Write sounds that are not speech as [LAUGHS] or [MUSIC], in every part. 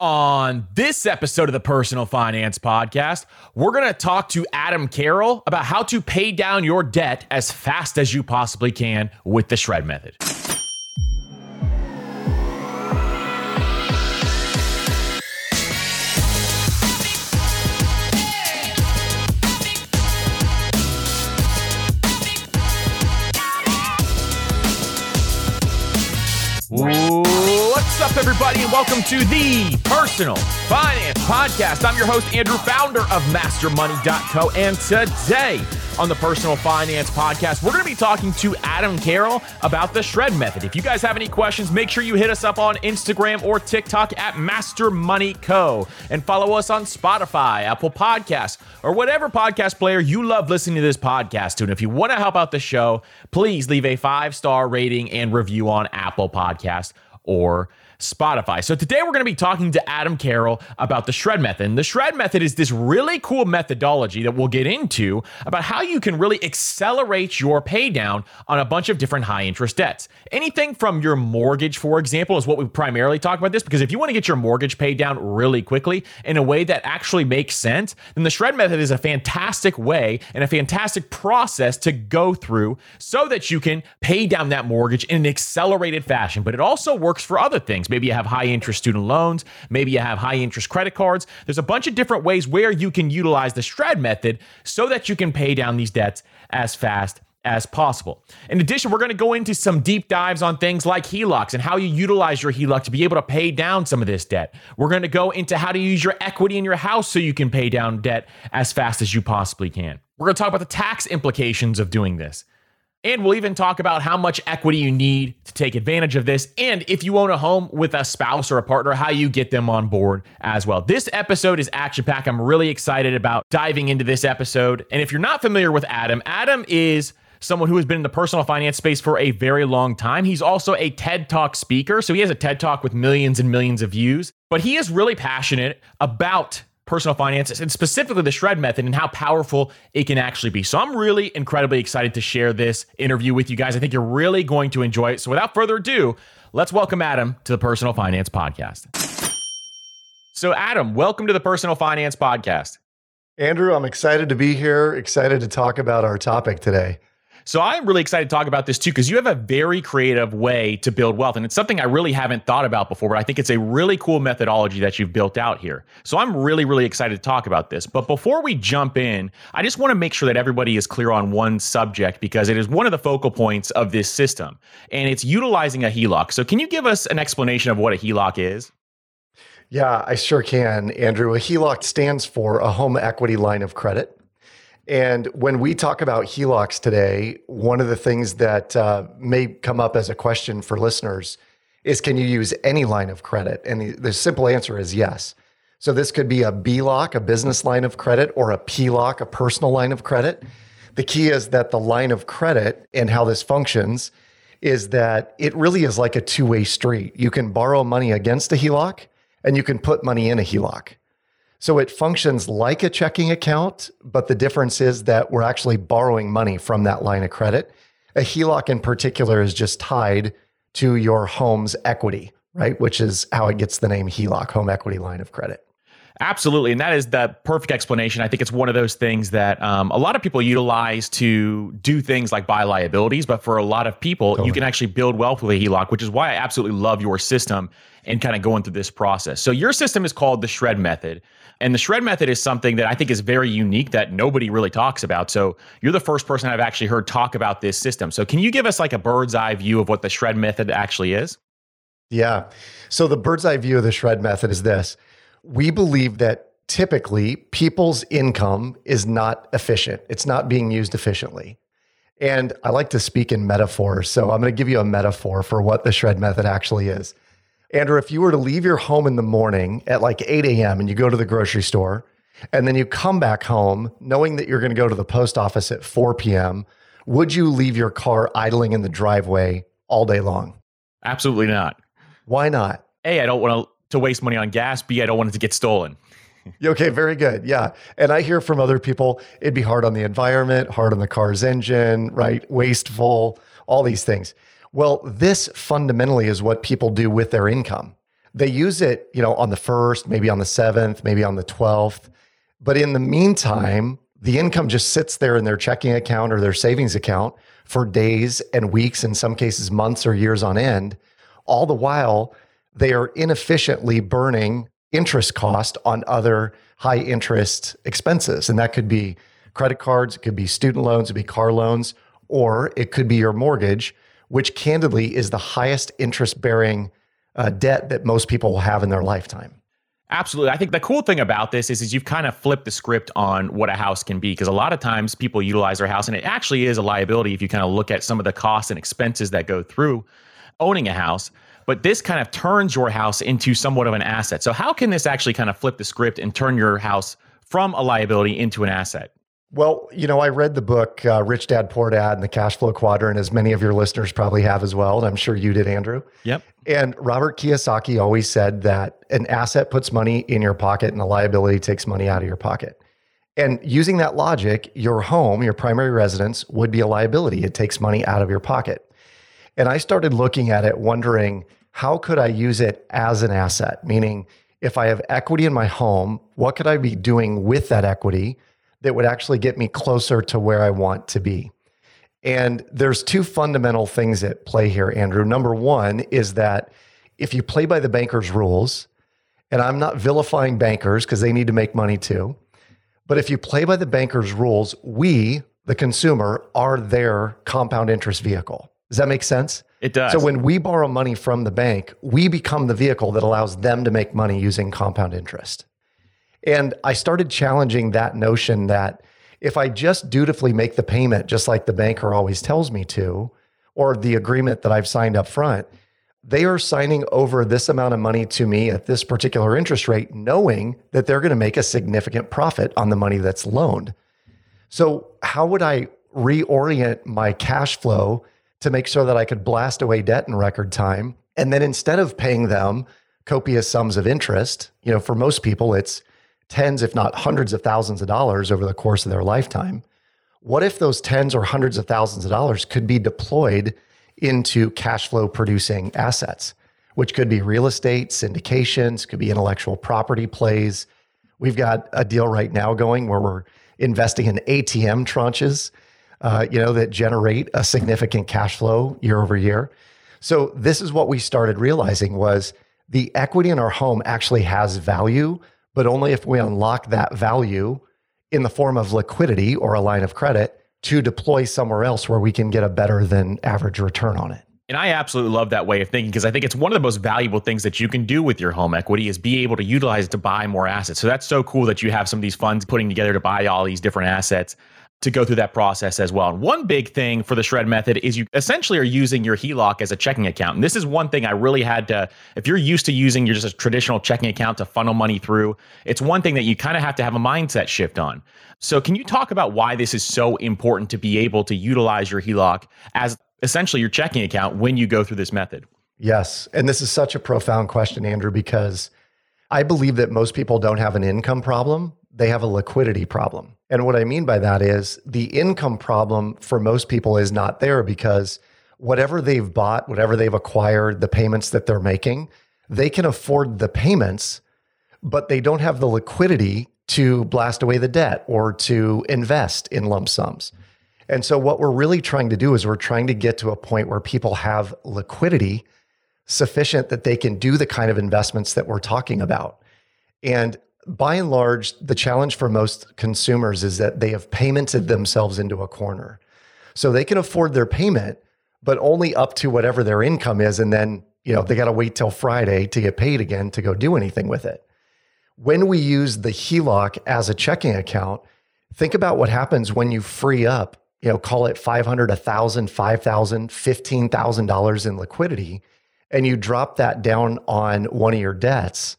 On this episode of the Personal Finance Podcast, we're going to talk to Adam Carroll about how to pay down your debt as fast as you possibly can with the Shred Method. What's up, everybody, and welcome to the Personal Finance Podcast. I'm your host, Andrew, founder of MasterMoney.co, and today on the Personal Finance Podcast, we're going to be talking to Adam Carroll about the Shred Method. If you guys have any questions, make sure you hit us up on Instagram or TikTok at Master Money Co. and follow us on Spotify, Apple Podcasts, or whatever podcast player you love listening to this podcast to. And if you want to help out the show, please leave a five star rating and review on Apple Podcast or Spotify. So today we're going to be talking to Adam Carroll about the shred method. And the shred method is this really cool methodology that we'll get into about how you can really accelerate your pay down on a bunch of different high interest debts. Anything from your mortgage, for example, is what we primarily talk about this because if you want to get your mortgage paid down really quickly in a way that actually makes sense, then the shred method is a fantastic way and a fantastic process to go through so that you can pay down that mortgage in an accelerated fashion. But it also works for other things. Maybe you have high interest student loans. Maybe you have high interest credit cards. There's a bunch of different ways where you can utilize the Shred method so that you can pay down these debts as fast as possible. In addition, we're going to go into some deep dives on things like HELOCs and how you utilize your HELOC to be able to pay down some of this debt. We're going to go into how to use your equity in your house so you can pay down debt as fast as you possibly can. We're going to talk about the tax implications of doing this. And we'll even talk about how much equity you need to take advantage of this. And if you own a home with a spouse or a partner, how you get them on board as well. This episode is action packed. I'm really excited about diving into this episode. And if you're not familiar with Adam, Adam is someone who has been in the personal finance space for a very long time. He's also a TED Talk speaker. So he has a TED Talk with millions and millions of views, but he is really passionate about personal finances and specifically the shred method and how powerful it can actually be. So I'm really incredibly excited to share this interview with you guys. I think you're really going to enjoy it. So without further ado, let's welcome Adam to the Personal Finance Podcast. So, Adam, welcome to the Personal Finance Podcast. Andrew, I'm excited to be here, excited to talk about our topic today. So I'm really excited to talk about this too, because you have a very creative way to build wealth. And it's something I really haven't thought about before, but I think it's a really cool methodology that you've built out here. So I'm really, really excited to talk about this. But before we jump in, I just want to make sure that everybody is clear on one subject because it is one of the focal points of this system. And it's utilizing a HELOC. So can you give us an explanation of what a HELOC is? Yeah, I sure can, Andrew. A HELOC stands for a home equity line of credit. And when we talk about HELOCs today, one of the things that uh, may come up as a question for listeners is can you use any line of credit? And the, the simple answer is yes. So this could be a BLOC, a business line of credit, or a PLOC, a personal line of credit. The key is that the line of credit and how this functions is that it really is like a two way street. You can borrow money against a HELOC and you can put money in a HELOC. So it functions like a checking account, but the difference is that we're actually borrowing money from that line of credit. A HELOC in particular is just tied to your home's equity, right? Which is how it gets the name HELOC, home equity line of credit. Absolutely. And that is the perfect explanation. I think it's one of those things that um, a lot of people utilize to do things like buy liabilities. But for a lot of people, totally. you can actually build wealth with a HELOC, which is why I absolutely love your system and kind of going through this process. So your system is called the shred method. And the shred method is something that I think is very unique that nobody really talks about. So you're the first person I've actually heard talk about this system. So can you give us like a bird's eye view of what the shred method actually is? Yeah. So the bird's eye view of the shred method is this. We believe that typically people's income is not efficient. It's not being used efficiently. And I like to speak in metaphors. So I'm going to give you a metaphor for what the shred method actually is. Andrew, if you were to leave your home in the morning at like 8 a.m. and you go to the grocery store, and then you come back home knowing that you're going to go to the post office at 4 p.m., would you leave your car idling in the driveway all day long? Absolutely not. Why not? A, I don't want to waste money on gas. B, I don't want it to get stolen. okay, very good. Yeah. And I hear from other people it'd be hard on the environment, hard on the car's engine, right? Wasteful, all these things. Well, this fundamentally is what people do with their income. They use it, you know, on the first, maybe on the seventh, maybe on the 12th. But in the meantime, the income just sits there in their checking account or their savings account for days and weeks, in some cases, months or years on end. All the while, they are inefficiently burning interest cost on other high interest expenses. And that could be credit cards, it could be student loans, it could be car loans, or it could be your mortgage which candidly is the highest interest bearing uh, debt that most people will have in their lifetime. Absolutely. I think the cool thing about this is, is you've kind of flipped the script on what a house can be because a lot of times people utilize their house and it actually is a liability if you kind of look at some of the costs and expenses that go through owning a house. But this kind of turns your house into somewhat of an asset. So, how can this actually kind of flip the script and turn your house from a liability into an asset? Well, you know, I read the book uh, Rich Dad Poor Dad and the Cash Flow Quadrant, as many of your listeners probably have as well. And I'm sure you did, Andrew. Yep. And Robert Kiyosaki always said that an asset puts money in your pocket and a liability takes money out of your pocket. And using that logic, your home, your primary residence, would be a liability. It takes money out of your pocket. And I started looking at it, wondering how could I use it as an asset? Meaning, if I have equity in my home, what could I be doing with that equity? That would actually get me closer to where I want to be. And there's two fundamental things at play here, Andrew. Number one is that if you play by the banker's rules, and I'm not vilifying bankers because they need to make money too, but if you play by the banker's rules, we, the consumer, are their compound interest vehicle. Does that make sense? It does. So when we borrow money from the bank, we become the vehicle that allows them to make money using compound interest. And I started challenging that notion that if I just dutifully make the payment, just like the banker always tells me to, or the agreement that I've signed up front, they are signing over this amount of money to me at this particular interest rate, knowing that they're going to make a significant profit on the money that's loaned. So, how would I reorient my cash flow to make sure that I could blast away debt in record time? And then instead of paying them copious sums of interest, you know, for most people, it's tens, if not hundreds of thousands of dollars over the course of their lifetime. What if those tens or hundreds of thousands of dollars could be deployed into cash flow producing assets, which could be real estate, syndications, could be intellectual property plays. We've got a deal right now going where we're investing in ATM tranches uh, you know, that generate a significant cash flow year over year. So this is what we started realizing was the equity in our home actually has value, but only if we unlock that value in the form of liquidity or a line of credit to deploy somewhere else where we can get a better than average return on it. And I absolutely love that way of thinking because I think it's one of the most valuable things that you can do with your home equity is be able to utilize it to buy more assets. So that's so cool that you have some of these funds putting together to buy all these different assets to go through that process as well. And one big thing for the shred method is you essentially are using your HELOC as a checking account. And this is one thing I really had to, if you're used to using your just a traditional checking account to funnel money through, it's one thing that you kind of have to have a mindset shift on. So can you talk about why this is so important to be able to utilize your HELOC as essentially your checking account when you go through this method? Yes. And this is such a profound question, Andrew, because I believe that most people don't have an income problem, they have a liquidity problem. And what I mean by that is the income problem for most people is not there because whatever they've bought, whatever they've acquired, the payments that they're making, they can afford the payments, but they don't have the liquidity to blast away the debt or to invest in lump sums. And so, what we're really trying to do is we're trying to get to a point where people have liquidity sufficient that they can do the kind of investments that we're talking about. And by and large, the challenge for most consumers is that they have paymented themselves into a corner. So they can afford their payment, but only up to whatever their income is. And then, you know, they got to wait till Friday to get paid again to go do anything with it. When we use the HELOC as a checking account, think about what happens when you free up, you know, call it 500, 1000, 5000, $15,000 in liquidity, and you drop that down on one of your debts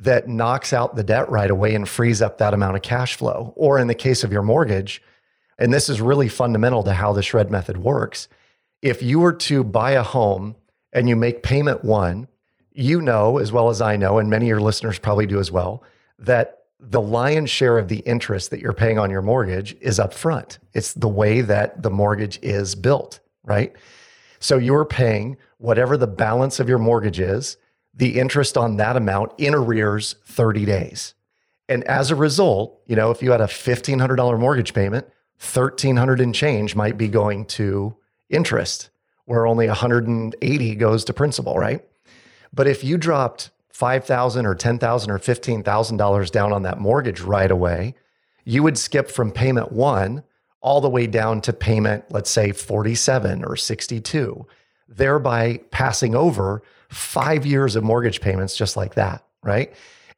that knocks out the debt right away and frees up that amount of cash flow. Or in the case of your mortgage, and this is really fundamental to how the shred method works. If you were to buy a home and you make payment one, you know, as well as I know, and many of your listeners probably do as well, that the lion's share of the interest that you're paying on your mortgage is upfront. It's the way that the mortgage is built, right? So you're paying whatever the balance of your mortgage is the interest on that amount in arrears 30 days. And as a result, you know, if you had a $1,500 mortgage payment, 1300 and change might be going to interest, where only 180 goes to principal, right? But if you dropped 5000 or 10000 or $15,000 down on that mortgage right away, you would skip from payment 1 all the way down to payment, let's say 47 or 62, thereby passing over five years of mortgage payments just like that, right?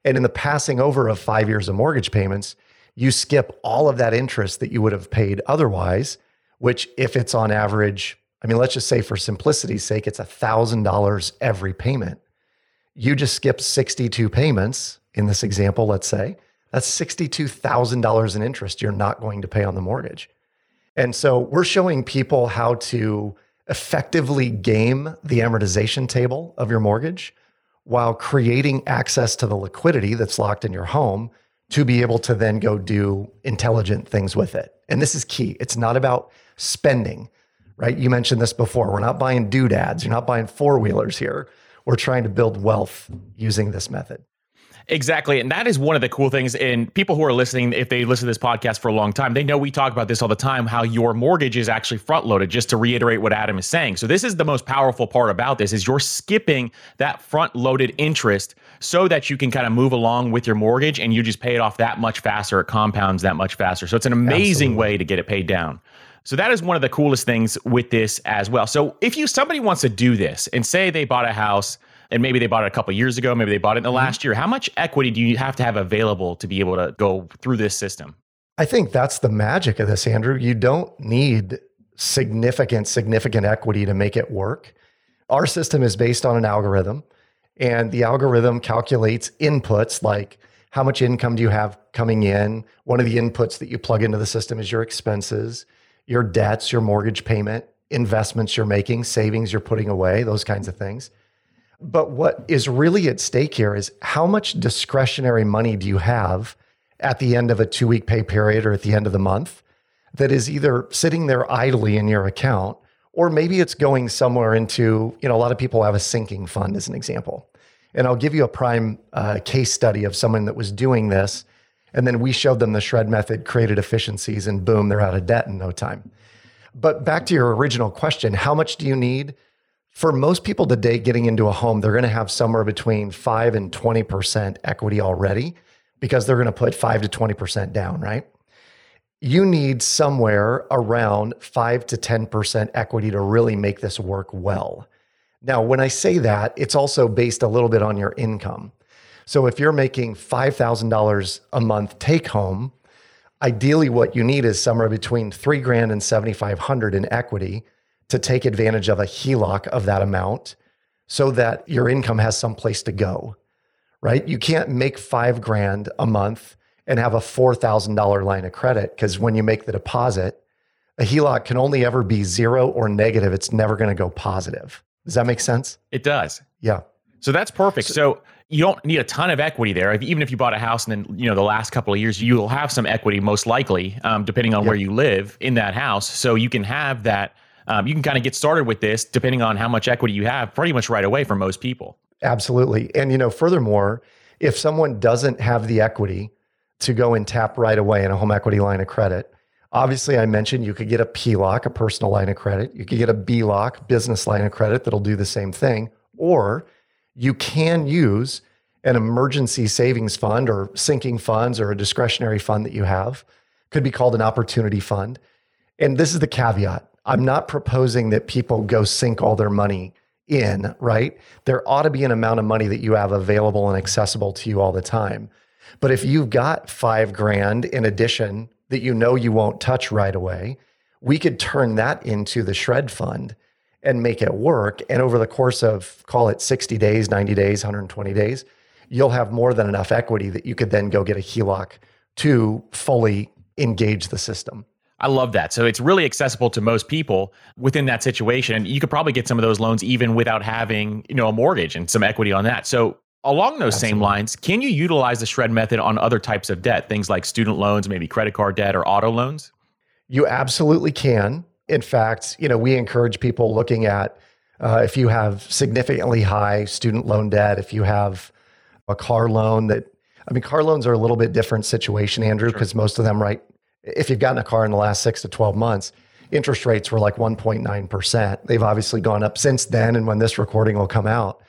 And in the passing over of five years of mortgage payments, you skip all of that interest that you would have paid otherwise, which, if it's on average, I mean, let's just say for simplicity's sake, it's $1,000 every payment. You just skip 62 payments in this example, let's say. That's $62,000 in interest you're not going to pay on the mortgage. And so we're showing people how to effectively game the amortization table of your mortgage while creating access to the liquidity that's locked in your home to be able to then go do intelligent things with it. And this is key. It's not about spending, right? You mentioned this before. We're not buying doodads, you're not buying four wheelers here. We're trying to build wealth using this method. Exactly. And that is one of the cool things. And people who are listening, if they listen to this podcast for a long time, they know we talk about this all the time how your mortgage is actually front loaded, just to reiterate what Adam is saying. So, this is the most powerful part about this is you're skipping that front loaded interest so that you can kind of move along with your mortgage and you just pay it off that much faster. It compounds that much faster. So, it's an amazing Absolutely. way to get it paid down. So that is one of the coolest things with this as well. So if you somebody wants to do this and say they bought a house and maybe they bought it a couple years ago, maybe they bought it in the mm-hmm. last year. How much equity do you have to have available to be able to go through this system? I think that's the magic of this, Andrew. You don't need significant, significant equity to make it work. Our system is based on an algorithm, and the algorithm calculates inputs like how much income do you have coming in? One of the inputs that you plug into the system is your expenses, your debts, your mortgage payment, investments you're making, savings you're putting away, those kinds of things. But what is really at stake here is how much discretionary money do you have at the end of a two week pay period or at the end of the month that is either sitting there idly in your account or maybe it's going somewhere into, you know, a lot of people have a sinking fund as an example. And I'll give you a prime uh, case study of someone that was doing this. And then we showed them the shred method, created efficiencies, and boom, they're out of debt in no time. But back to your original question, how much do you need? For most people today getting into a home, they're going to have somewhere between 5 and 20% equity already because they're going to put 5 to 20% down, right? You need somewhere around 5 to 10% equity to really make this work well. Now, when I say that, it's also based a little bit on your income. So if you're making $5,000 a month take home, ideally what you need is somewhere between 3 grand and 7500 in equity to take advantage of a HELOC of that amount so that your income has some place to go. Right? You can't make 5 grand a month and have a $4,000 line of credit because when you make the deposit, a HELOC can only ever be zero or negative. It's never going to go positive. Does that make sense? It does. Yeah. So that's perfect. So, so, you don't need a ton of equity there. Even if you bought a house and then you know the last couple of years, you'll have some equity most likely, um, depending on where you live in that house. So you can have that. Um, you can kind of get started with this depending on how much equity you have, pretty much right away for most people. Absolutely, and you know, furthermore, if someone doesn't have the equity to go and tap right away in a home equity line of credit, Obviously, I mentioned you could get a PLOC, a personal line of credit. You could get a BLOC, business line of credit, that'll do the same thing. Or you can use an emergency savings fund or sinking funds or a discretionary fund that you have. Could be called an opportunity fund. And this is the caveat I'm not proposing that people go sink all their money in, right? There ought to be an amount of money that you have available and accessible to you all the time. But if you've got five grand in addition that you know you won't touch right away, we could turn that into the shred fund and make it work. And over the course of, call it 60 days, 90 days, 120 days, you'll have more than enough equity that you could then go get a HELOC to fully engage the system. I love that. So it's really accessible to most people within that situation. And you could probably get some of those loans even without having, you know, a mortgage and some equity on that. So Along those Absolutely. same lines, can you utilize the shred method on other types of debt, things like student loans, maybe credit card debt or auto loans? You absolutely can. In fact, you know, we encourage people looking at uh, if you have significantly high student loan debt, if you have a car loan that, I mean, car loans are a little bit different situation, Andrew, because sure. most of them, right? If you've gotten a car in the last six to 12 months, interest rates were like 1.9%. They've obviously gone up since then. And when this recording will come out,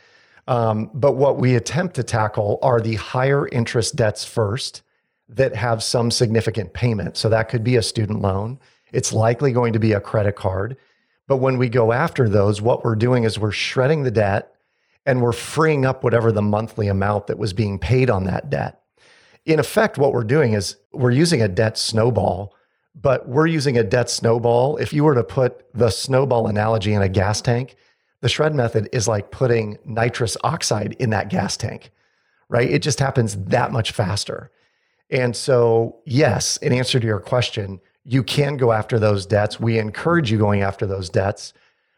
um, but what we attempt to tackle are the higher interest debts first that have some significant payment. So that could be a student loan. It's likely going to be a credit card. But when we go after those, what we're doing is we're shredding the debt and we're freeing up whatever the monthly amount that was being paid on that debt. In effect, what we're doing is we're using a debt snowball, but we're using a debt snowball. If you were to put the snowball analogy in a gas tank, the shred method is like putting nitrous oxide in that gas tank, right? It just happens that much faster. And so, yes, in answer to your question, you can go after those debts. We encourage you going after those debts.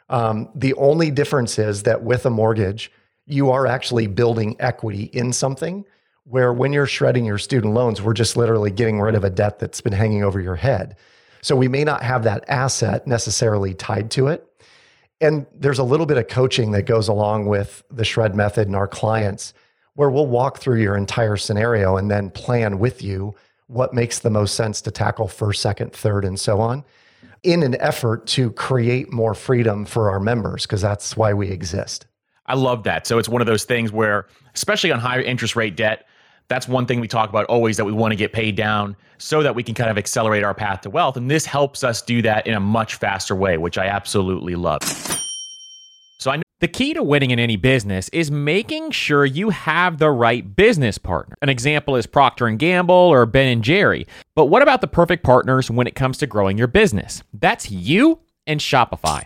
Um, the only difference is that with a mortgage, you are actually building equity in something where when you're shredding your student loans, we're just literally getting rid of a debt that's been hanging over your head. So we may not have that asset necessarily tied to it, and there's a little bit of coaching that goes along with the shred method and our clients where we'll walk through your entire scenario and then plan with you what makes the most sense to tackle first, second, third, and so on in an effort to create more freedom for our members, because that's why we exist. I love that. So it's one of those things where, especially on higher interest rate debt, that's one thing we talk about always that we want to get paid down so that we can kind of accelerate our path to wealth. And this helps us do that in a much faster way, which I absolutely love. So I know the key to winning in any business is making sure you have the right business partner. An example is Procter and Gamble or Ben and Jerry. But what about the perfect partners when it comes to growing your business? That's you and Shopify.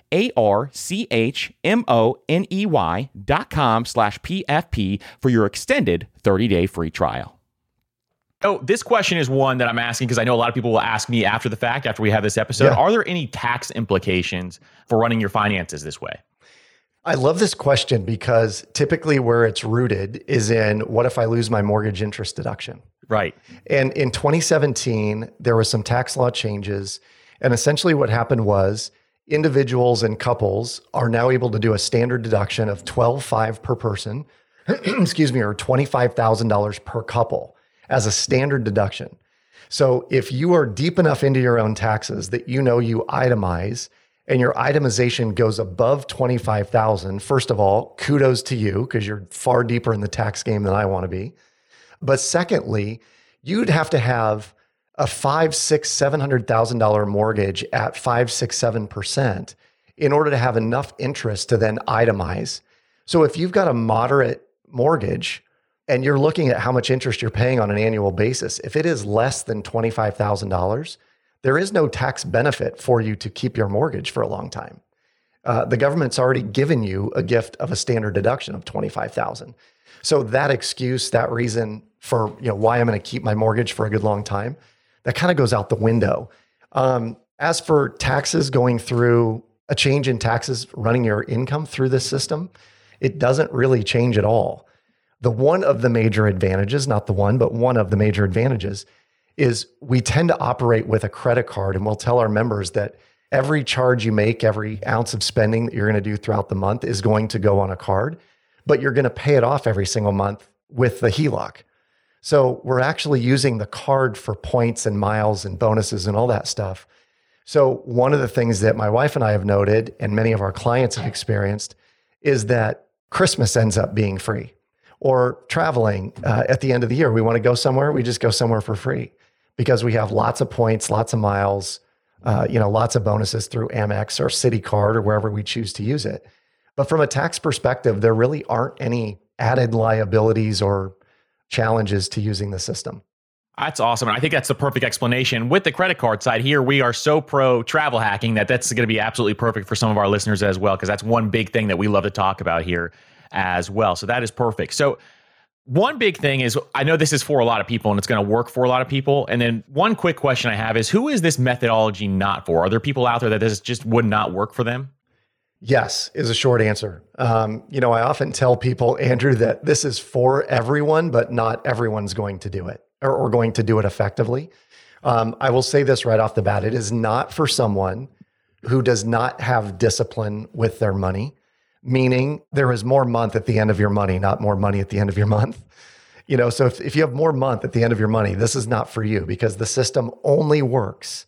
A R C H M O N E Y dot com slash PFP for your extended 30 day free trial. Oh, this question is one that I'm asking because I know a lot of people will ask me after the fact, after we have this episode. Yeah. Are there any tax implications for running your finances this way? I love this question because typically where it's rooted is in what if I lose my mortgage interest deduction? Right. And in 2017, there were some tax law changes. And essentially what happened was individuals and couples are now able to do a standard deduction of 12.5 per person, [CLEARS THROAT] excuse me, or $25,000 per couple as a standard deduction. So if you are deep enough into your own taxes that you know you itemize and your itemization goes above 25,000, first of all, kudos to you because you're far deeper in the tax game than I want to be. But secondly, you'd have to have a five, six, seven hundred thousand dollar mortgage at five, six, seven percent in order to have enough interest to then itemize. So if you've got a moderate mortgage and you're looking at how much interest you're paying on an annual basis, if it is less than $25,000, there is no tax benefit for you to keep your mortgage for a long time. Uh, the government's already given you a gift of a standard deduction of 25,000. So that excuse, that reason for you know why I'm going to keep my mortgage for a good long time, that kind of goes out the window. Um, as for taxes going through a change in taxes running your income through this system, it doesn't really change at all. The one of the major advantages, not the one, but one of the major advantages is we tend to operate with a credit card and we'll tell our members that every charge you make, every ounce of spending that you're going to do throughout the month is going to go on a card, but you're going to pay it off every single month with the HELOC. So we're actually using the card for points and miles and bonuses and all that stuff. So one of the things that my wife and I have noted, and many of our clients have experienced, is that Christmas ends up being free or traveling uh, at the end of the year. We want to go somewhere, we just go somewhere for free because we have lots of points, lots of miles, uh, you know, lots of bonuses through Amex or Citi Card or wherever we choose to use it. But from a tax perspective, there really aren't any added liabilities or challenges to using the system. That's awesome. And I think that's the perfect explanation. With the credit card side here, we are so pro travel hacking that that's going to be absolutely perfect for some of our listeners as well, because that's one big thing that we love to talk about here as well. So that is perfect. So, one big thing is I know this is for a lot of people and it's going to work for a lot of people. And then one quick question I have is who is this methodology not for? Are there people out there that this just would not work for them? Yes, is a short answer. Um, you know, I often tell people, Andrew, that this is for everyone, but not everyone's going to do it or, or going to do it effectively. Um, I will say this right off the bat it is not for someone who does not have discipline with their money meaning there is more month at the end of your money, not more money at the end of your month. You know, so if, if you have more month at the end of your money, this is not for you because the system only works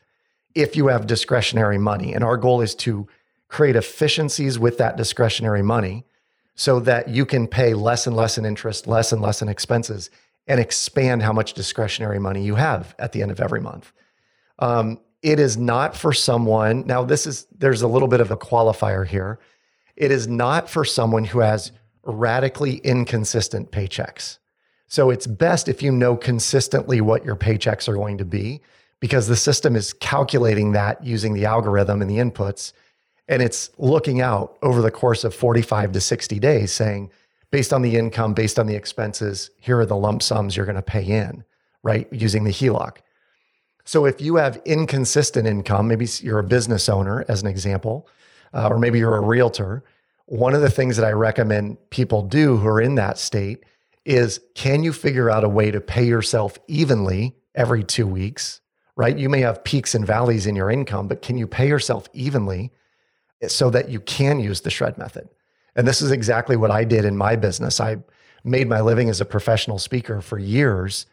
if you have discretionary money. And our goal is to create efficiencies with that discretionary money so that you can pay less and less in interest, less and less in expenses, and expand how much discretionary money you have at the end of every month. Um, it is not for someone. Now, this is there's a little bit of a qualifier here. It is not for someone who has radically inconsistent paychecks. So it's best if you know consistently what your paychecks are going to be because the system is calculating that using the algorithm and the inputs. And it's looking out over the course of 45 to 60 days saying, based on the income, based on the expenses, here are the lump sums you're going to pay in, right? Using the HELOC. So if you have inconsistent income, maybe you're a business owner, as an example, uh, or maybe you're a realtor, one of the things that I recommend people do who are in that state is can you figure out a way to pay yourself evenly every two weeks, right? You may have peaks and valleys in your income, but can you pay yourself evenly so that you can use the shred method? And this is exactly what I did in my business. I made my living as a professional speaker for years,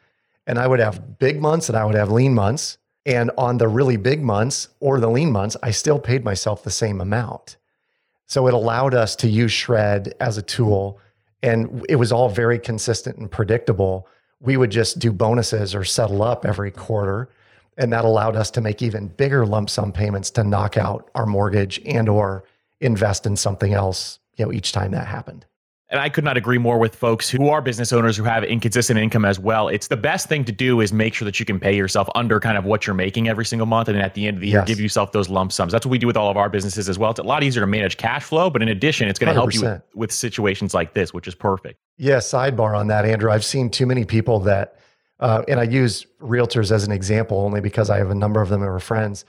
and I would have big months and I would have lean months. And on the really big months or the lean months, I still paid myself the same amount. So it allowed us to use Shred as a tool. And it was all very consistent and predictable. We would just do bonuses or settle up every quarter. And that allowed us to make even bigger lump sum payments to knock out our mortgage and or invest in something else, you know, each time that happened. And I could not agree more with folks who are business owners who have inconsistent income as well. It's the best thing to do is make sure that you can pay yourself under kind of what you're making every single month. And then at the end of the year, yes. give yourself those lump sums. That's what we do with all of our businesses as well. It's a lot easier to manage cash flow, but in addition, it's going to help you with, with situations like this, which is perfect. Yeah, sidebar on that, Andrew. I've seen too many people that, uh, and I use realtors as an example only because I have a number of them that are friends,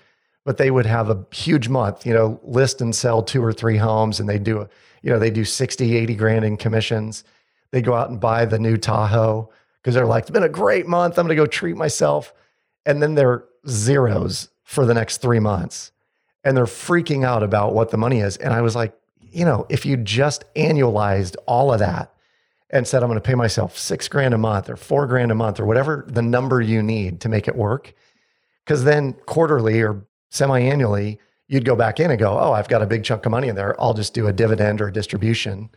but they would have a huge month, you know, list and sell two or three homes and they do you know, they do 60, 80 grand in commissions. They go out and buy the new Tahoe because they're like, it's been a great month. I'm going to go treat myself. And then they're zeros for the next three months. And they're freaking out about what the money is. And I was like, you know, if you just annualized all of that and said, I'm going to pay myself six grand a month or four grand a month or whatever the number you need to make it work. Because then quarterly or semi annually, you'd go back in and go, oh, I've got a big chunk of money in there. I'll just do a dividend or a distribution.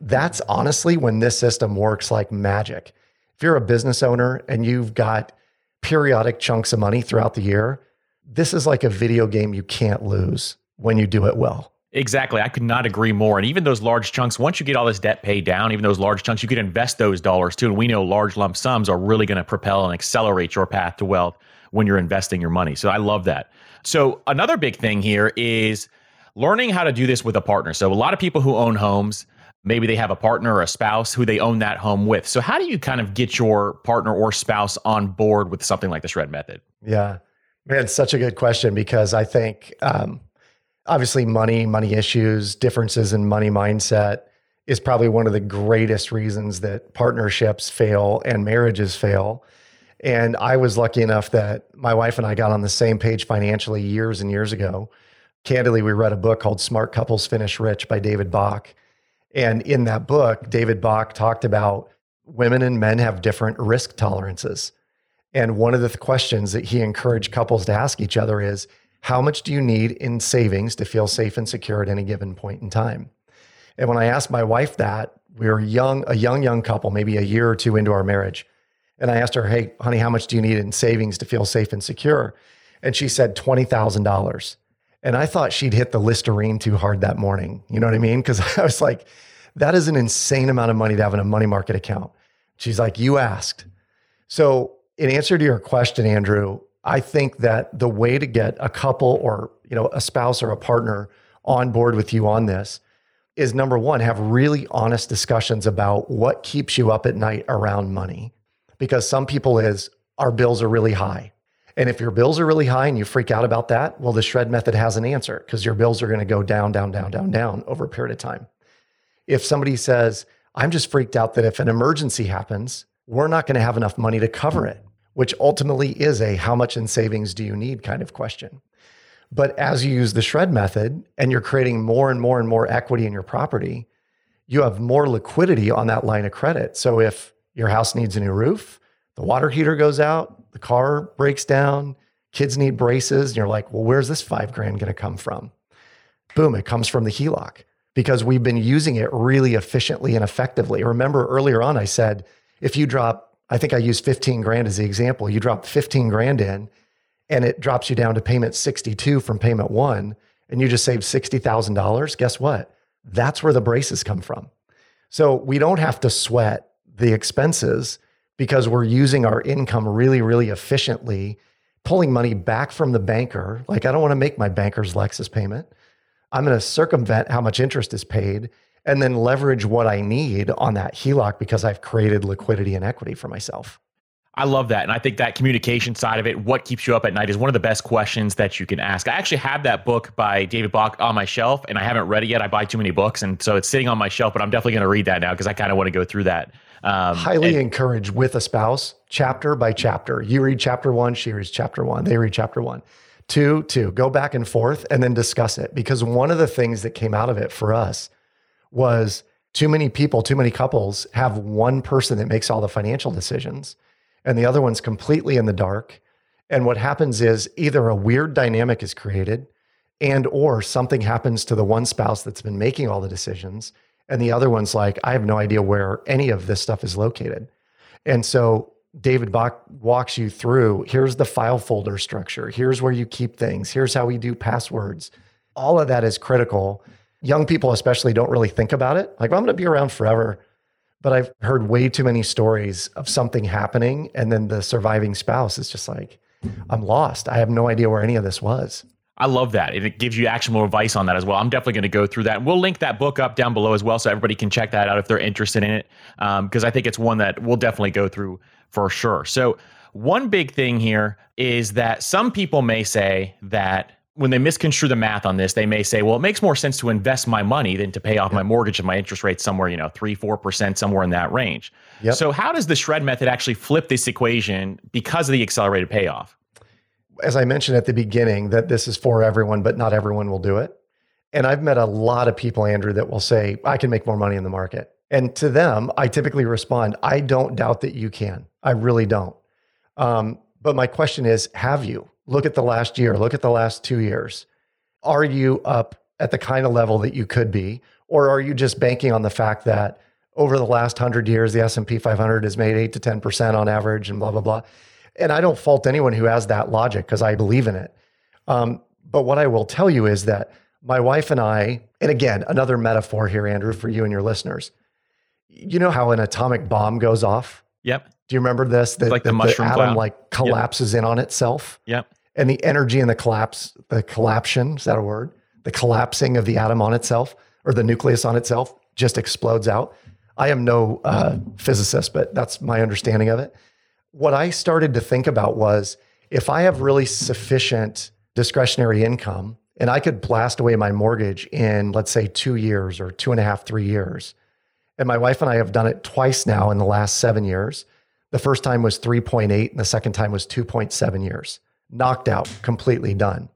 That's honestly when this system works like magic. If you're a business owner and you've got periodic chunks of money throughout the year, this is like a video game you can't lose when you do it well. Exactly. I could not agree more. And even those large chunks, once you get all this debt paid down, even those large chunks, you could invest those dollars too. And we know large lump sums are really going to propel and accelerate your path to wealth when you're investing your money. So I love that. So another big thing here is learning how to do this with a partner. So a lot of people who own homes, maybe they have a partner or a spouse who they own that home with. So how do you kind of get your partner or spouse on board with something like the shred method? Yeah. Man, such a good question because I think um, obviously money, money issues, differences in money mindset is probably one of the greatest reasons that partnerships fail and marriages fail. And I was lucky enough that my wife and I got on the same page financially years and years ago. Candidly, we read a book called Smart Couples Finish Rich by David Bach. And in that book, David Bach talked about women and men have different risk tolerances. And one of the questions that he encouraged couples to ask each other is how much do you need in savings to feel safe and secure at any given point in time? And when I asked my wife that, we were young, a young, young couple, maybe a year or two into our marriage. And I asked her, Hey, honey, how much do you need in savings to feel safe and secure? And she said $20,000. And I thought she'd hit the Listerine too hard that morning. You know what I mean? Because [LAUGHS] I was like, that is an insane amount of money to have in a money market account. She's like, You asked. So, in answer to your question, Andrew, I think that the way to get a couple or you know a spouse or a partner on board with you on this is number one, have really honest discussions about what keeps you up at night around money. Because some people is our bills are really high. And if your bills are really high and you freak out about that, well, the shred method has an answer because your bills are going to go down, down, down, down, down over a period of time. If somebody says, I'm just freaked out that if an emergency happens, we're not going to have enough money to cover it, which ultimately is a how much in savings do you need kind of question. But as you use the shred method and you're creating more and more and more equity in your property, you have more liquidity on that line of credit. So if your house needs a new roof, the water heater goes out, the car breaks down, kids need braces, and you're like, well, where's this five grand going to come from? Boom, it comes from the HELOC because we've been using it really efficiently and effectively. Remember earlier on, I said, if you drop, I think I used 15 grand as the example, you drop 15 grand in and it drops you down to payment 62 from payment one, and you just save $60,000, guess what? That's where the braces come from. So we don't have to sweat the expenses because we're using our income really, really efficiently, pulling money back from the banker. Like, I don't want to make my banker's Lexus payment. I'm going to circumvent how much interest is paid and then leverage what I need on that HELOC because I've created liquidity and equity for myself. I love that. And I think that communication side of it, what keeps you up at night, is one of the best questions that you can ask. I actually have that book by David Bach on my shelf, and I haven't read it yet. I buy too many books, and so it's sitting on my shelf, but I'm definitely going to read that now because I kind of want to go through that. Um, Highly and, encourage with a spouse, chapter by chapter. You read chapter one, she reads chapter one, they read chapter one. Two, two, go back and forth and then discuss it. Because one of the things that came out of it for us was too many people, too many couples have one person that makes all the financial decisions and the other one's completely in the dark. And what happens is either a weird dynamic is created and or something happens to the one spouse that's been making all the decisions and the other one's like I have no idea where any of this stuff is located. And so David Bach walks you through here's the file folder structure, here's where you keep things, here's how we do passwords. All of that is critical. Young people, especially, don't really think about it. Like, well, I'm going to be around forever. But I've heard way too many stories of something happening and then the surviving spouse is just like, I'm lost. I have no idea where any of this was. I love that. And it gives you actionable advice on that as well. I'm definitely going to go through that. And we'll link that book up down below as well so everybody can check that out if they're interested in it. Because um, I think it's one that we'll definitely go through for sure. So, one big thing here is that some people may say that when they misconstrue the math on this, they may say, well, it makes more sense to invest my money than to pay off yeah. my mortgage and my interest rate somewhere, you know, three, four percent, somewhere in that range. Yep. So how does the shred method actually flip this equation because of the accelerated payoff? As I mentioned at the beginning, that this is for everyone, but not everyone will do it. And I've met a lot of people, Andrew, that will say, I can make more money in the market. And to them, I typically respond, I don't doubt that you can. I really don't. Um, but my question is, have you? Look at the last year, look at the last two years. Are you up at the kind of level that you could be? Or are you just banking on the fact that over the last 100 years, the S&P 500 has made 8 to 10% on average and blah, blah, blah. And I don't fault anyone who has that logic because I believe in it. Um, but what I will tell you is that my wife and I, and again, another metaphor here, Andrew, for you and your listeners. You know how an atomic bomb goes off? Yep. Do you remember this? That, like the, the mushroom the atom cloud. like collapses yep. in on itself. Yep and the energy and the collapse, the collapsion, is that a word? The collapsing of the atom on itself or the nucleus on itself just explodes out. I am no uh, physicist, but that's my understanding of it. What I started to think about was if I have really sufficient discretionary income and I could blast away my mortgage in, let's say, two years or two and a half, three years. And my wife and I have done it twice now in the last seven years. The first time was 3.8, and the second time was 2.7 years knocked out, completely done.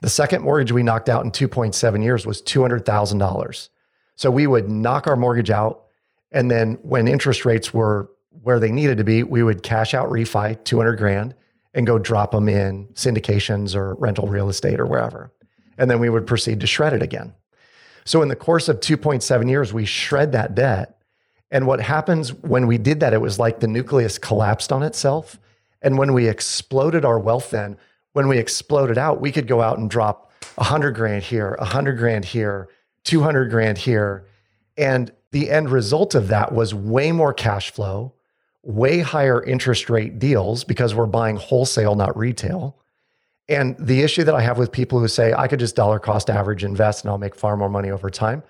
The second mortgage we knocked out in 2.7 years was $200,000. So we would knock our mortgage out. And then when interest rates were where they needed to be, we would cash out refi 200 grand and go drop them in syndications or rental real estate or wherever. And then we would proceed to shred it again. So in the course of 2.7 years, we shred that debt. And what happens when we did that, it was like the nucleus collapsed on itself. And when we exploded our wealth, then when we exploded out, we could go out and drop 100 grand here, 100 grand here, 200 grand here. And the end result of that was way more cash flow, way higher interest rate deals because we're buying wholesale, not retail. And the issue that I have with people who say, I could just dollar cost average invest and I'll make far more money over time,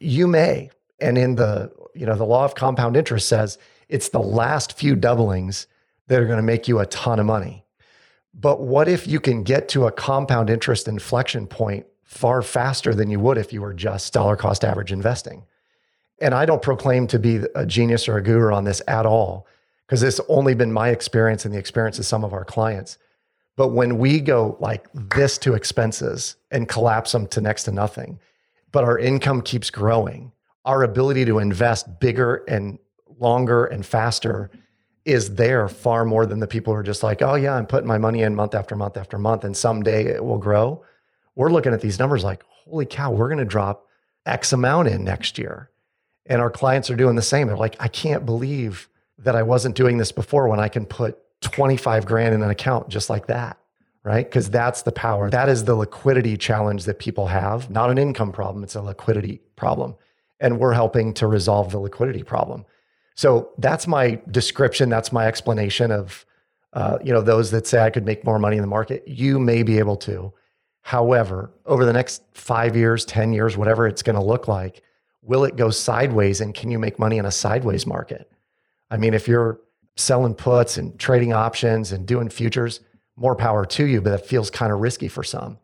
you may. And in the, you know, the law of compound interest says it's the last few doublings that are going to make you a ton of money. But what if you can get to a compound interest inflection point far faster than you would if you were just dollar cost average investing? And I don't proclaim to be a genius or a guru on this at all, because this only been my experience and the experience of some of our clients. But when we go like this to expenses and collapse them to next to nothing, but our income keeps growing, our ability to invest bigger and longer and faster is there far more than the people who are just like, oh, yeah, I'm putting my money in month after month after month, and someday it will grow. We're looking at these numbers like, holy cow, we're going to drop X amount in next year. And our clients are doing the same. They're like, I can't believe that I wasn't doing this before when I can put 25 grand in an account just like that, right? Because that's the power. That is the liquidity challenge that people have, not an income problem, it's a liquidity problem. And we're helping to resolve the liquidity problem. So that's my description. That's my explanation of, uh, you know, those that say I could make more money in the market. You may be able to. However, over the next five years, 10 years, whatever it's going to look like, will it go sideways and can you make money in a sideways market? I mean, if you're selling puts and trading options and doing futures, more power to you, but that feels kind of risky for some.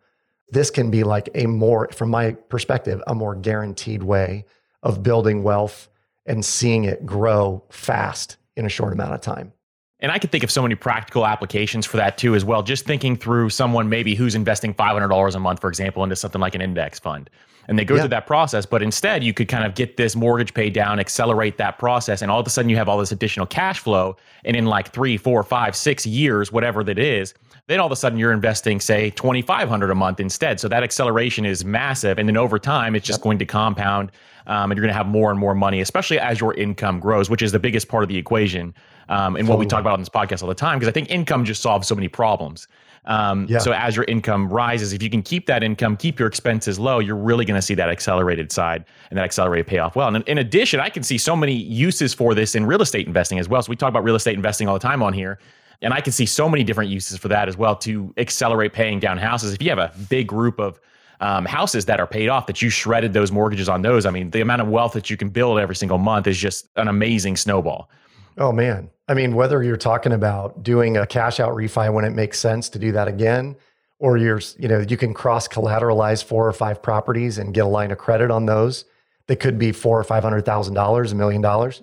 This can be like a more, from my perspective, a more guaranteed way of building wealth and seeing it grow fast in a short amount of time. And I could think of so many practical applications for that too, as well. Just thinking through someone maybe who's investing $500 a month, for example, into something like an index fund and they go yeah. through that process. But instead, you could kind of get this mortgage paid down, accelerate that process, and all of a sudden you have all this additional cash flow. And in like three, four, five, six years, whatever that is, then all of a sudden you're investing, say, twenty five hundred a month instead. So that acceleration is massive, and then over time, it's just going to compound, um, and you're going to have more and more money, especially as your income grows, which is the biggest part of the equation. Um, and totally. what we talk about on this podcast all the time, because I think income just solves so many problems. Um, yeah. So as your income rises, if you can keep that income, keep your expenses low, you're really going to see that accelerated side and that accelerated payoff well. And in addition, I can see so many uses for this in real estate investing as well. So we talk about real estate investing all the time on here. And I can see so many different uses for that as well to accelerate paying down houses. If you have a big group of um, houses that are paid off, that you shredded those mortgages on those, I mean, the amount of wealth that you can build every single month is just an amazing snowball. Oh man. I mean, whether you're talking about doing a cash out refi when it makes sense to do that again, or you're, you know, you can cross collateralize four or five properties and get a line of credit on those that could be four or five hundred thousand dollars, a million dollars.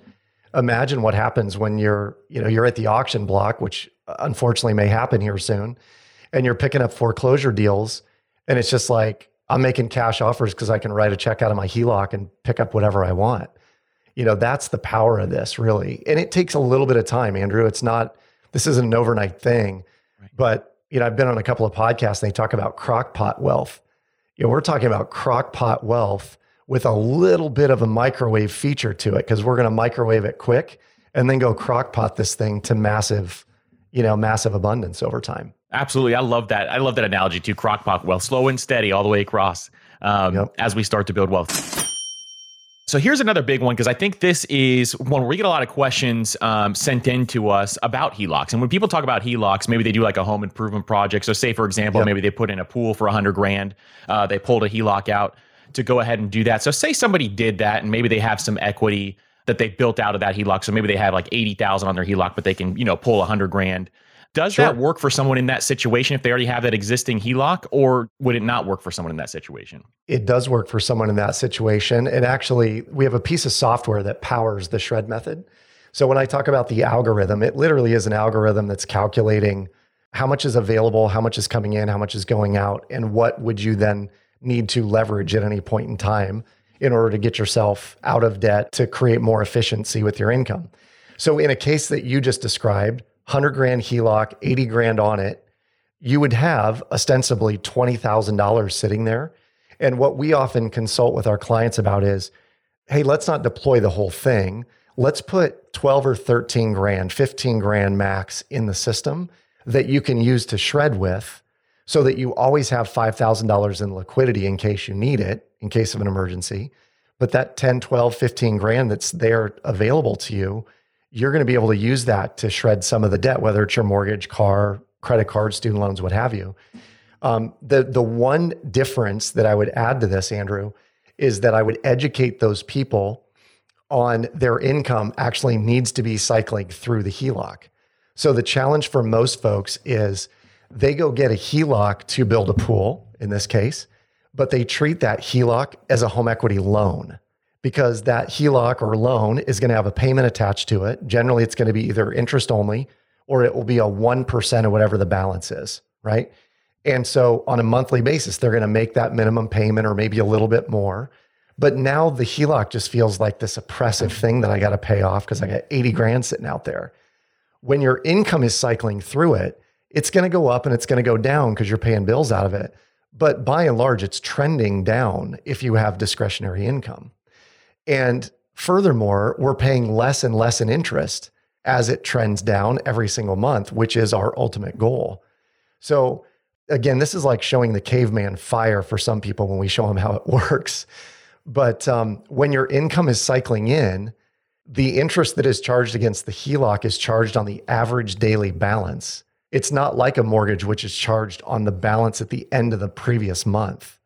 Imagine what happens when you're, you know, you're at the auction block, which unfortunately may happen here soon, and you're picking up foreclosure deals, and it's just like I'm making cash offers because I can write a check out of my HELOC and pick up whatever I want. You know that's the power of this really. And it takes a little bit of time andrew. It's not this isn't an overnight thing right. but you know i've been on a couple of podcasts and they talk about crockpot wealth. You know we're talking about crockpot wealth with a little bit of a microwave feature to it because we're going to microwave it quick and then go crock pot this thing to massive you know massive abundance over time absolutely i love that i love that analogy too Crock pot wealth slow and steady all the way across um, yep. as we start to build wealth so here's another big one because I think this is one where we get a lot of questions um, sent in to us about HELOCs. And when people talk about HELOCs, maybe they do like a home improvement project. So say, for example, yep. maybe they put in a pool for a hundred grand. Uh, they pulled a HELOC out to go ahead and do that. So say somebody did that and maybe they have some equity that they built out of that HELOC. So maybe they have like 80,000 on their HELOC, but they can, you know, pull a hundred grand does sure. that work for someone in that situation if they already have that existing HELOC, or would it not work for someone in that situation? It does work for someone in that situation. And actually, we have a piece of software that powers the shred method. So when I talk about the algorithm, it literally is an algorithm that's calculating how much is available, how much is coming in, how much is going out, and what would you then need to leverage at any point in time in order to get yourself out of debt to create more efficiency with your income. So in a case that you just described, 100 grand HELOC, 80 grand on it, you would have ostensibly $20,000 sitting there. And what we often consult with our clients about is, hey, let's not deploy the whole thing. Let's put 12 or 13 grand, 15 grand max in the system that you can use to shred with so that you always have $5,000 in liquidity in case you need it, in case of an emergency. But that 10, 12, 15 grand that's there available to you, you're going to be able to use that to shred some of the debt, whether it's your mortgage, car, credit card, student loans, what have you. Um, the the one difference that I would add to this, Andrew, is that I would educate those people on their income actually needs to be cycling through the HELOC. So the challenge for most folks is they go get a HELOC to build a pool in this case, but they treat that HELOC as a home equity loan because that HELOC or loan is going to have a payment attached to it. Generally, it's going to be either interest only or it will be a 1% of whatever the balance is, right? And so on a monthly basis, they're going to make that minimum payment or maybe a little bit more. But now the HELOC just feels like this oppressive thing that I got to pay off because I got 80 grand sitting out there. When your income is cycling through it, it's going to go up and it's going to go down because you're paying bills out of it. But by and large, it's trending down if you have discretionary income. And furthermore, we're paying less and less in interest as it trends down every single month, which is our ultimate goal. So, again, this is like showing the caveman fire for some people when we show them how it [LAUGHS] works. But um, when your income is cycling in, the interest that is charged against the HELOC is charged on the average daily balance. It's not like a mortgage, which is charged on the balance at the end of the previous month.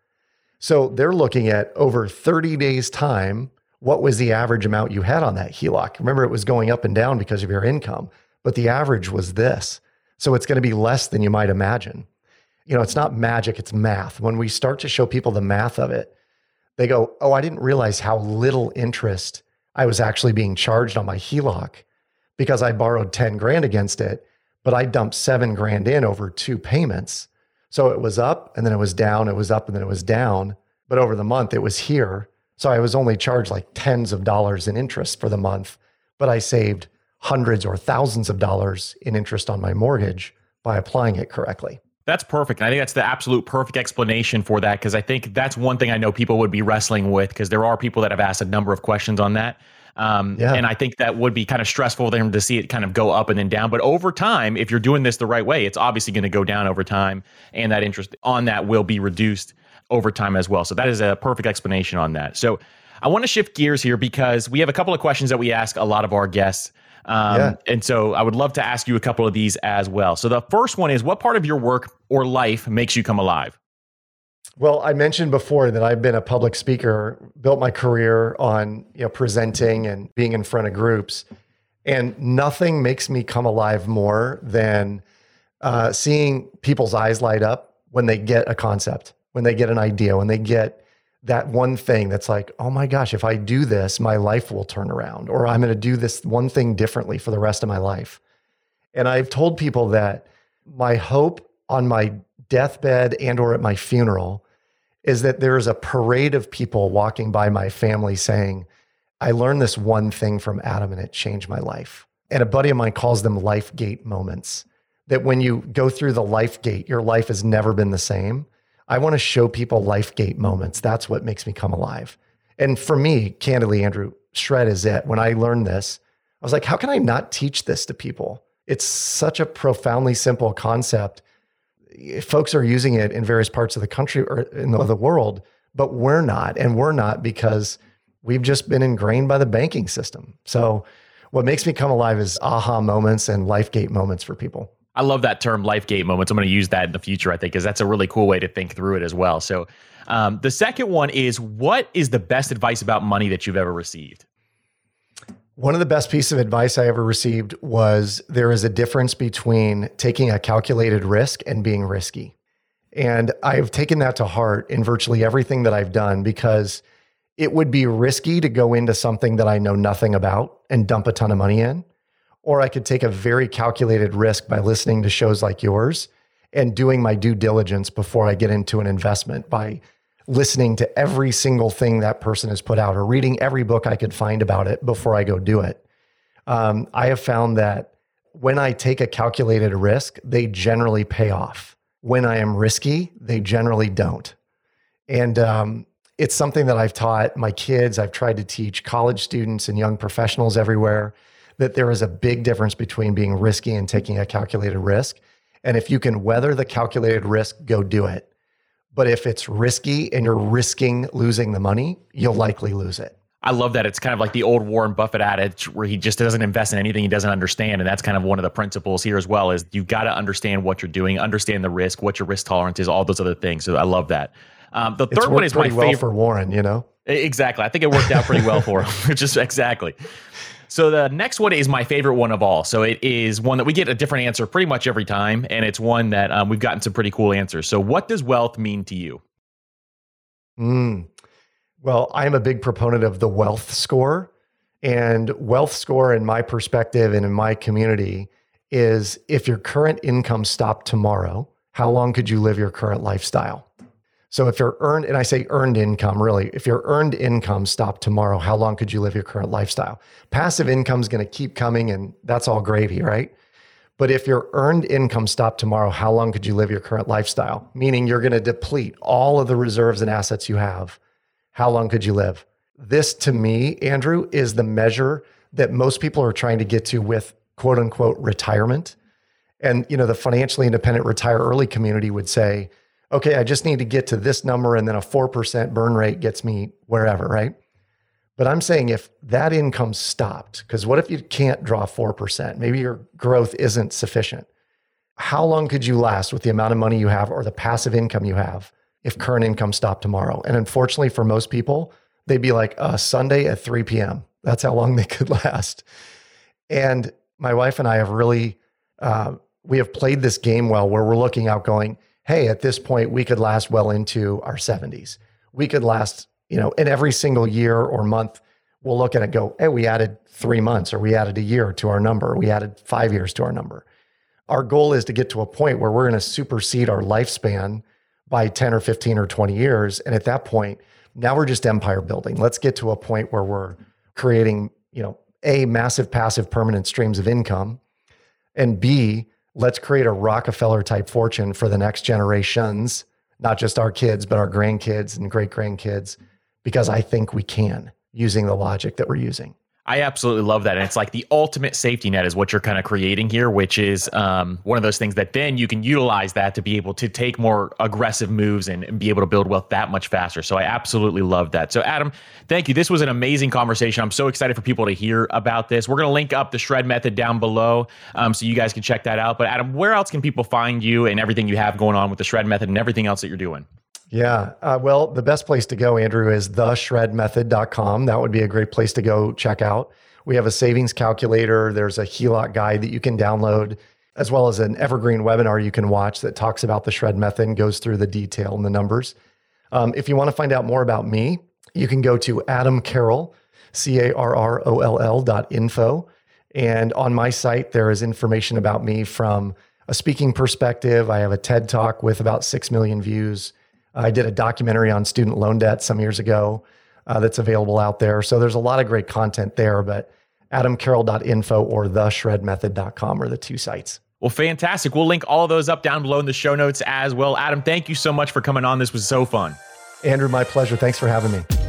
So they're looking at over 30 days' time. What was the average amount you had on that HELOC? Remember, it was going up and down because of your income, but the average was this. So it's going to be less than you might imagine. You know, it's not magic, it's math. When we start to show people the math of it, they go, Oh, I didn't realize how little interest I was actually being charged on my HELOC because I borrowed 10 grand against it, but I dumped seven grand in over two payments. So it was up and then it was down, it was up and then it was down. But over the month, it was here. So I was only charged like tens of dollars in interest for the month, but I saved hundreds or thousands of dollars in interest on my mortgage by applying it correctly. That's perfect. I think that's the absolute perfect explanation for that because I think that's one thing I know people would be wrestling with because there are people that have asked a number of questions on that. Um, yeah. And I think that would be kind of stressful for them to see it kind of go up and then down. But over time, if you're doing this the right way, it's obviously going to go down over time, and that interest on that will be reduced over time as well. So that is a perfect explanation on that. So I want to shift gears here because we have a couple of questions that we ask a lot of our guests. Um, yeah. And so I would love to ask you a couple of these as well. So the first one is what part of your work or life makes you come alive? Well, I mentioned before that I've been a public speaker, built my career on you know presenting and being in front of groups, and nothing makes me come alive more than uh, seeing people's eyes light up when they get a concept, when they get an idea, when they get that one thing that's like, oh my gosh, if I do this, my life will turn around, or I'm going to do this one thing differently for the rest of my life. And I've told people that my hope on my deathbed and or at my funeral is that there is a parade of people walking by my family saying, I learned this one thing from Adam and it changed my life. And a buddy of mine calls them life gate moments. That when you go through the life gate, your life has never been the same. I want to show people life gate moments. That's what makes me come alive. And for me, candidly, Andrew, shred is it. When I learned this, I was like, how can I not teach this to people? It's such a profoundly simple concept. Folks are using it in various parts of the country or in the, the world, but we're not. And we're not because we've just been ingrained by the banking system. So, what makes me come alive is aha moments and life gate moments for people. I love that term life gate moments. I'm going to use that in the future, I think, because that's a really cool way to think through it as well. So, um, the second one is what is the best advice about money that you've ever received? One of the best pieces of advice I ever received was there is a difference between taking a calculated risk and being risky. And I've taken that to heart in virtually everything that I've done because it would be risky to go into something that I know nothing about and dump a ton of money in or I could take a very calculated risk by listening to shows like yours and doing my due diligence before I get into an investment by listening to every single thing that person has put out or reading every book I could find about it before I go do it. um, I have found that when I take a calculated risk, they generally pay off. When I am risky, they generally don't. And um, it's something that I've taught my kids. I've tried to teach college students and young professionals everywhere that there is a big difference between being risky and taking a calculated risk. And if you can weather the calculated risk, go do it. But if it's risky and you're risking losing the money, you'll likely lose it. I love that. It's kind of like the old Warren Buffett adage where he just doesn't invest in anything he doesn't understand. And that's kind of one of the principles here as well is you've got to understand what you're doing, understand the risk, what your risk tolerance is, all those other things. So I love that. Um, the third one is my well favorite for Warren, you know? Exactly. I think it worked out pretty well for him. [LAUGHS] Just exactly. So the next one is my favorite one of all. So it is one that we get a different answer pretty much every time, and it's one that um, we've gotten some pretty cool answers. So what does wealth mean to you? Mm, well, I'm a big proponent of the wealth score. And wealth score, in my perspective and in my community, is if your current income stopped tomorrow, how long could you live your current lifestyle? So if your earned, and I say earned income, really, if your earned income stopped tomorrow, how long could you live your current lifestyle? Passive income is going to keep coming and that's all gravy, right? But if your earned income stopped tomorrow, how long could you live your current lifestyle? Meaning you're going to deplete all of the reserves and assets you have how long could you live? This to me, Andrew, is the measure that most people are trying to get to with quote unquote retirement. And you know, the financially independent retire early community would say, okay, I just need to get to this number and then a 4% burn rate gets me wherever, right? But I'm saying if that income stopped, because what if you can't draw 4%? Maybe your growth isn't sufficient. How long could you last with the amount of money you have or the passive income you have if current income stopped tomorrow. And unfortunately, for most people, they'd be like uh, Sunday at 3 p.m. That's how long [LAUGHS] they could last. And my wife and I have really, uh, we have played this game well where we're looking out going, hey, at this point, we could last well into our 70s. We could last, you know, in every single year or month, we'll look at it go, hey, we added three months or we added a year to our number. We added five years to our number. Our goal is to get to a point where we're going to supersede our lifespan by 10 or 15 or 20 years. And at that point, now we're just empire building. Let's get to a point where we're creating, you know, A, massive passive permanent streams of income, and B, let's create a Rockefeller type fortune for the next generations, not just our kids, but our grandkids and great grandkids, because I think we can using the logic that we're using. I absolutely love that. And it's like the ultimate safety net is what you're kind of creating here, which is um, one of those things that then you can utilize that to be able to take more aggressive moves and, and, be able to build wealth that much faster. So I absolutely love that. So, Adam, thank you. This was an amazing conversation. I'm so excited for people to hear about this. We're going to link up the Shred Method down below um, so you guys can check that out. But, Adam, where else can people find you and everything you have going on with the Shred Method and everything else that you're doing? Yeah. Uh, well, the best place to go, Andrew, is theshredmethod.com. That would be a great place to go check out. We have a savings calculator. There's a HELOC guide that you can download, as well as an evergreen webinar you can watch that talks about the shred method and goes through the detail and the numbers. Um, if you want to find out more about me, you can go to Adam Carroll, C A R R O L L dot info. And on my site, there is information about me from a speaking perspective. I have a TED talk with about 6 million views. I did a documentary on student loan debt some years ago uh, that's available out there. So there's a lot of great content there, but adamcarroll.info or theshredmethod.com are the two sites. Well, fantastic. We'll link all of those up down below in the show notes as well. Adam, thank you so much for coming on. This was so fun. Andrew, my pleasure. Thanks for having me.